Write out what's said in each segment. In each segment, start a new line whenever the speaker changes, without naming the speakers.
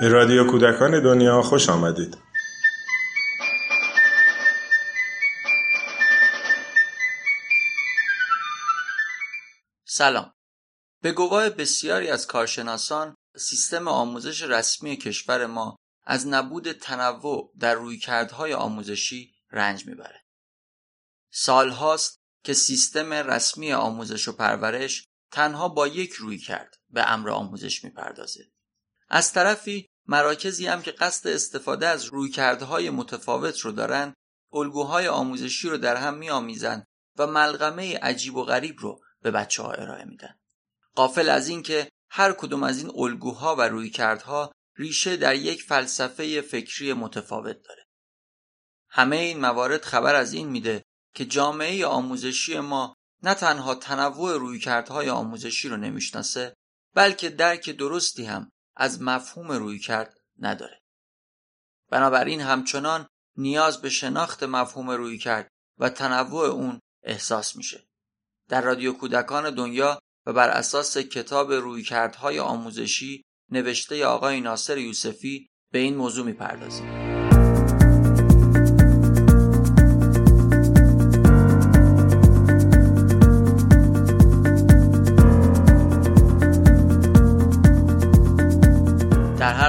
به رادیو کودکان دنیا خوش آمدید.
سلام. به گواه بسیاری از کارشناسان سیستم آموزش رسمی کشور ما از نبود تنوع در رویکردهای آموزشی رنج می‌بره. سالهاست که سیستم رسمی آموزش و پرورش تنها با یک روی کرد به امر آموزش می‌پردازه. از طرفی مراکزی هم که قصد استفاده از رویکردهای متفاوت رو دارن الگوهای آموزشی رو در هم میآمیزند و ملغمه عجیب و غریب رو به بچه ها ارائه میدن. قافل از اینکه هر کدوم از این الگوها و رویکردها ریشه در یک فلسفه فکری متفاوت داره. همه این موارد خبر از این میده که جامعه آموزشی ما نه تنها تنوع رویکردهای آموزشی رو نمی‌شناسه بلکه درک درستی هم از مفهوم رویکرد نداره. بنابراین همچنان نیاز به شناخت مفهوم رویکرد و تنوع اون احساس میشه. در رادیو کودکان دنیا و بر اساس کتاب رویکردهای آموزشی نوشته آقای ناصر یوسفی به این موضوع می‌پردازیم.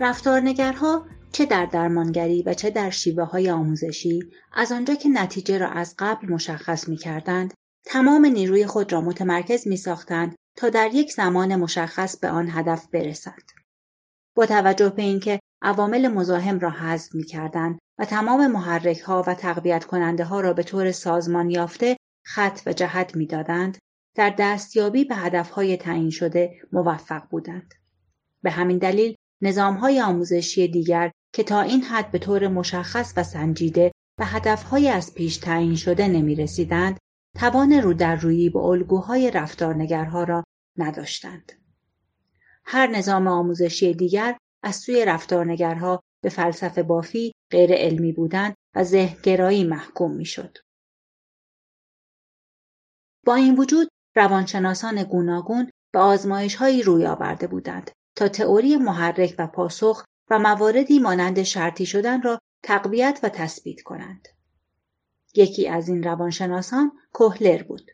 رفتارنگرها چه در درمانگری و چه در شیوه های آموزشی از آنجا که نتیجه را از قبل مشخص می کردند تمام نیروی خود را متمرکز می ساختند تا در یک زمان مشخص به آن هدف برسند. با توجه به اینکه عوامل مزاحم را حذف می کردند و تمام محرک ها و تقویت کننده ها را به طور سازمان یافته خط و جهت می دادند، در دستیابی به هدف های تعیین شده موفق بودند. به همین دلیل های آموزشی دیگر که تا این حد به طور مشخص و سنجیده به هدفهای از پیش تعیین شده نمی رسیدند، توان رو در رویی به الگوهای رفتارنگرها را نداشتند. هر نظام آموزشی دیگر از سوی رفتارنگرها به فلسفه بافی غیر علمی بودند و ذهنگرایی محکوم می‌شد. با این وجود روانشناسان گوناگون به آزمایش هایی روی آورده بودند تا تئوری محرک و پاسخ و مواردی مانند شرطی شدن را تقویت و تثبیت کنند. یکی از این روانشناسان کوهلر بود.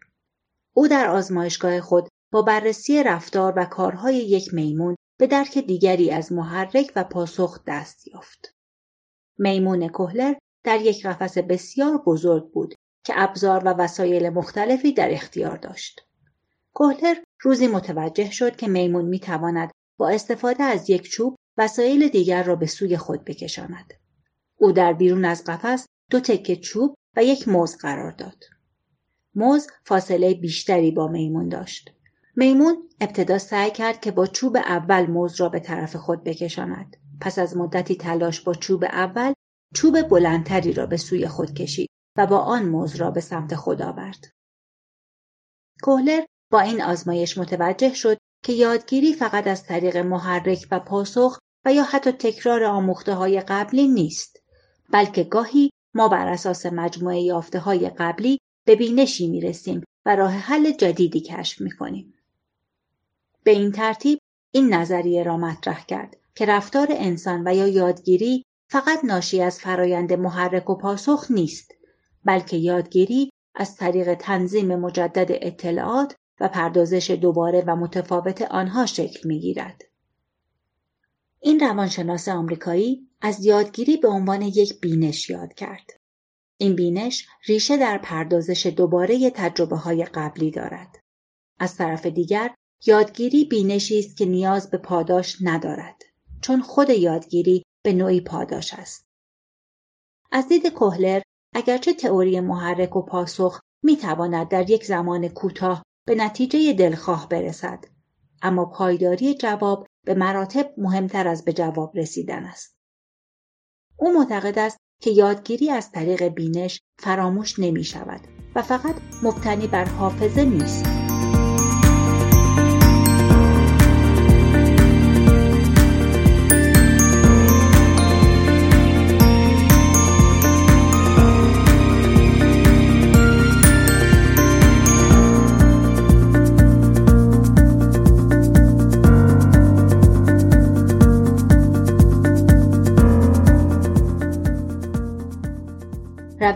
او در آزمایشگاه خود با بررسی رفتار و کارهای یک میمون به درک دیگری از محرک و پاسخ دست یافت. میمون کوهلر در یک قفس بسیار بزرگ بود که ابزار و وسایل مختلفی در اختیار داشت. کوهلر روزی متوجه شد که میمون می تواند با استفاده از یک چوب وسایل دیگر را به سوی خود بکشاند. او در بیرون از قفس دو تکه چوب و یک موز قرار داد. موز فاصله بیشتری با میمون داشت. میمون ابتدا سعی کرد که با چوب اول موز را به طرف خود بکشاند. پس از مدتی تلاش با چوب اول چوب بلندتری را به سوی خود کشید و با آن موز را به سمت خود آورد. کوهلر با این آزمایش متوجه شد که یادگیری فقط از طریق محرک و پاسخ و یا حتی تکرار آموخته های قبلی نیست بلکه گاهی ما بر اساس مجموعه یافته های قبلی به بینشی می رسیم و راه حل جدیدی کشف می کنیم. به این ترتیب این نظریه را مطرح کرد که رفتار انسان و یا یادگیری فقط ناشی از فرایند محرک و پاسخ نیست بلکه یادگیری از طریق تنظیم مجدد اطلاعات و پردازش دوباره و متفاوت آنها شکل می گیرد. این روانشناس آمریکایی از یادگیری به عنوان یک بینش یاد کرد. این بینش ریشه در پردازش دوباره تجربه های قبلی دارد. از طرف دیگر یادگیری بینشی است که نیاز به پاداش ندارد چون خود یادگیری به نوعی پاداش است. از دید کوهلر اگرچه تئوری محرک و پاسخ می تواند در یک زمان کوتاه به نتیجه دلخواه برسد اما پایداری جواب به مراتب مهمتر از به جواب رسیدن است. او معتقد است که یادگیری از طریق بینش فراموش نمی شود و فقط مبتنی بر حافظه نیست.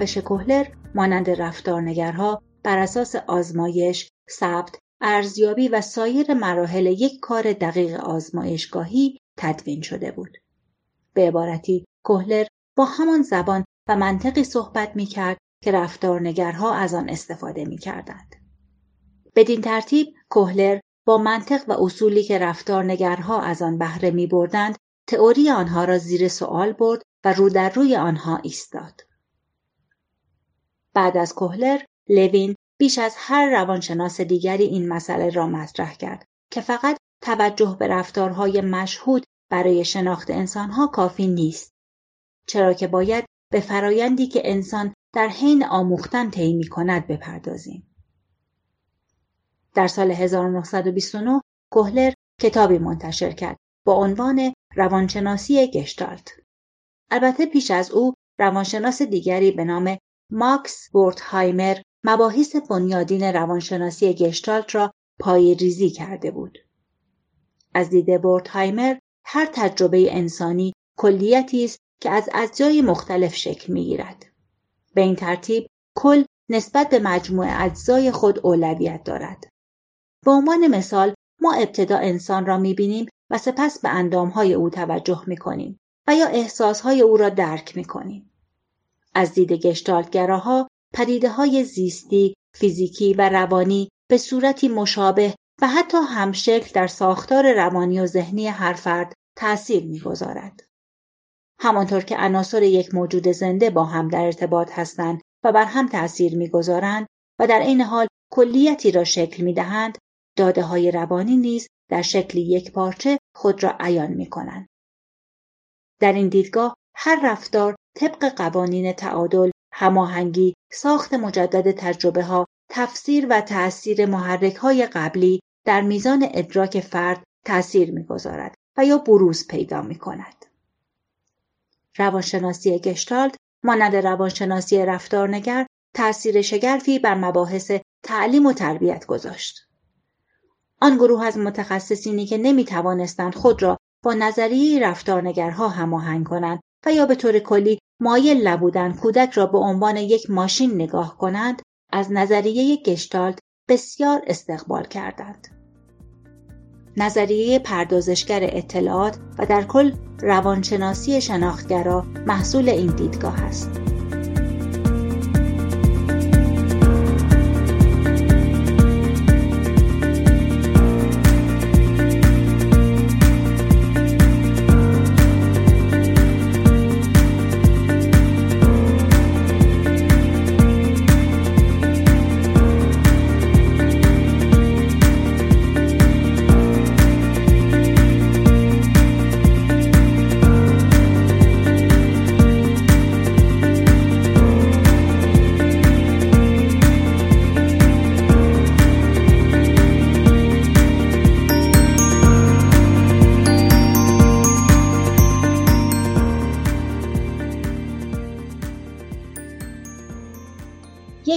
روش کوهلر مانند رفتارنگرها بر اساس آزمایش، ثبت، ارزیابی و سایر مراحل یک کار دقیق آزمایشگاهی تدوین شده بود. به عبارتی کوهلر با همان زبان و منطقی صحبت می کرد که رفتارنگرها از آن استفاده می کردند. بدین ترتیب کوهلر با منطق و اصولی که رفتارنگرها از آن بهره می بردند تئوری آنها را زیر سوال برد و رو در روی آنها ایستاد. بعد از کوهلر لوین بیش از هر روانشناس دیگری این مسئله را مطرح کرد که فقط توجه به رفتارهای مشهود برای شناخت انسانها کافی نیست چرا که باید به فرایندی که انسان در حین آموختن طی می کند بپردازیم. در سال 1929 کوهلر کتابی منتشر کرد با عنوان روانشناسی گشتالت. البته پیش از او روانشناس دیگری به نام ماکس بورتهایمر مباحث بنیادین روانشناسی گشتالت را پای ریزی کرده بود. از دید بورتهایمر هر تجربه انسانی کلیتی است که از اجزای مختلف شکل می‌گیرد. به این ترتیب کل نسبت به مجموع اجزای خود اولویت دارد. به عنوان مثال ما ابتدا انسان را می‌بینیم و سپس به اندامهای او توجه می‌کنیم و یا احساسهای او را درک می‌کنیم. از دید گشتالتگراها پدیده های زیستی، فیزیکی و روانی به صورتی مشابه و حتی همشکل در ساختار روانی و ذهنی هر فرد تأثیر می‌گذارد. همانطور که عناصر یک موجود زنده با هم در ارتباط هستند و بر هم تأثیر می‌گذارند و در این حال کلیتی را شکل می‌دهند داده های روانی نیز در شکلی یک پارچه خود را عیان می کنند. در این دیدگاه هر رفتار طبق قوانین تعادل، هماهنگی، ساخت مجدد تجربه ها، تفسیر و تأثیر محرک های قبلی در میزان ادراک فرد تأثیر می‌گذارد و یا بروز پیدا می کند. روانشناسی گشتالت مانند روانشناسی رفتارنگر تأثیر شگرفی بر مباحث تعلیم و تربیت گذاشت. آن گروه از متخصصینی که نمی توانستند خود را با نظریه رفتارنگرها هماهنگ کنند و یا به طور کلی مایل نبودند کودک را به عنوان یک ماشین نگاه کنند از نظریه گشتالت بسیار استقبال کردند. نظریه پردازشگر اطلاعات و در کل روانشناسی شناختگرا محصول این دیدگاه است.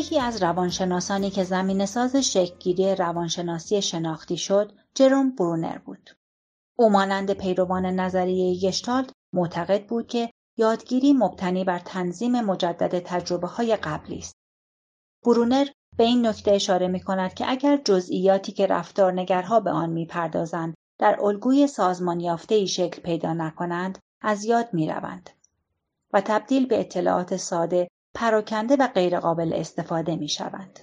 یکی از روانشناسانی که زمین ساز شکلگیری روانشناسی شناختی شد جروم برونر بود. او مانند پیروان نظریه گشتالت معتقد بود که یادگیری مبتنی بر تنظیم مجدد تجربه های قبلی است. برونر به این نکته اشاره می کند که اگر جزئیاتی که رفتارنگرها به آن می‌پردازند در الگوی سازمان یافته شکل پیدا نکنند از یاد می روند و تبدیل به اطلاعات ساده پراکنده و غیرقابل استفاده می شوند.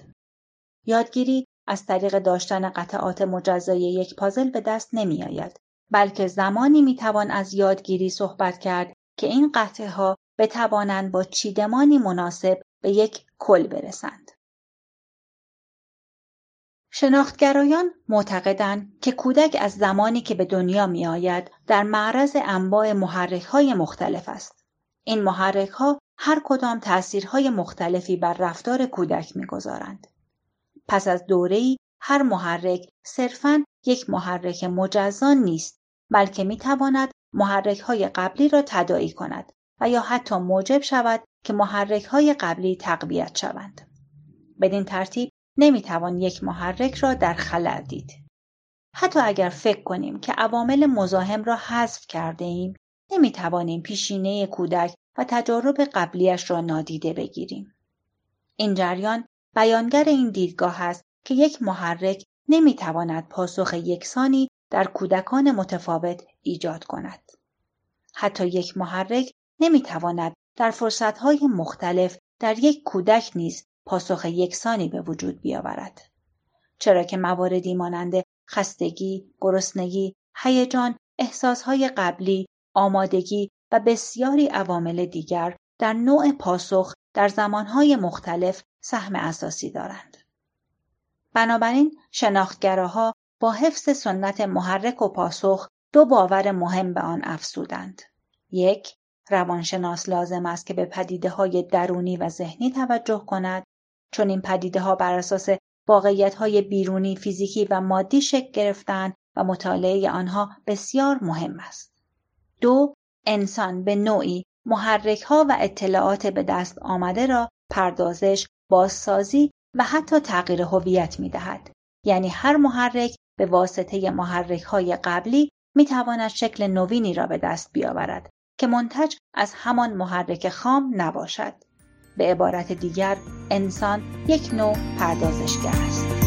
یادگیری از طریق داشتن قطعات مجزای یک پازل به دست نمی آید بلکه زمانی می‌توان از یادگیری صحبت کرد که این قطعه ها بتوانند با چیدمانی مناسب به یک کل برسند. شناختگرایان معتقدند که کودک از زمانی که به دنیا می آید در معرض انواع محرک های مختلف است. این محرک ها هر کدام تأثیرهای مختلفی بر رفتار کودک می‌گذارند. پس از دوره‌ای هر محرک صرفاً یک محرک مجزان نیست بلکه می‌تواند محرک های قبلی را تداعی کند و یا حتی موجب شود که محرک های قبلی تقویت شوند. بدین ترتیب نمی‌توان یک محرک را در خلل دید. حتی اگر فکر کنیم که عوامل مزاحم را حذف کرده ایم نمی توانیم پیشینه کودک و تجارب قبلیش را نادیده بگیریم. این جریان بیانگر این دیدگاه است که یک محرک نمی تواند پاسخ یکسانی در کودکان متفاوت ایجاد کند. حتی یک محرک نمی تواند در فرصتهای مختلف در یک کودک نیز پاسخ یکسانی به وجود بیاورد. چرا که مواردی مانند خستگی، گرسنگی، هیجان، احساسهای قبلی، آمادگی و بسیاری عوامل دیگر در نوع پاسخ در زمانهای مختلف سهم اساسی دارند. بنابراین شناختگراها با حفظ سنت محرک و پاسخ دو باور مهم به آن افزودند. یک، روانشناس لازم است که به پدیده های درونی و ذهنی توجه کند چون این پدیده ها بر اساس واقعیت های بیرونی فیزیکی و مادی شکل گرفتن و مطالعه آنها بسیار مهم است. دو انسان به نوعی محرک ها و اطلاعات به دست آمده را پردازش، بازسازی و حتی تغییر هویت می دهد. یعنی هر محرک به واسطه محرک های قبلی می تواند شکل نوینی را به دست بیاورد که منتج از همان محرک خام نباشد. به عبارت دیگر انسان یک نوع پردازشگر است.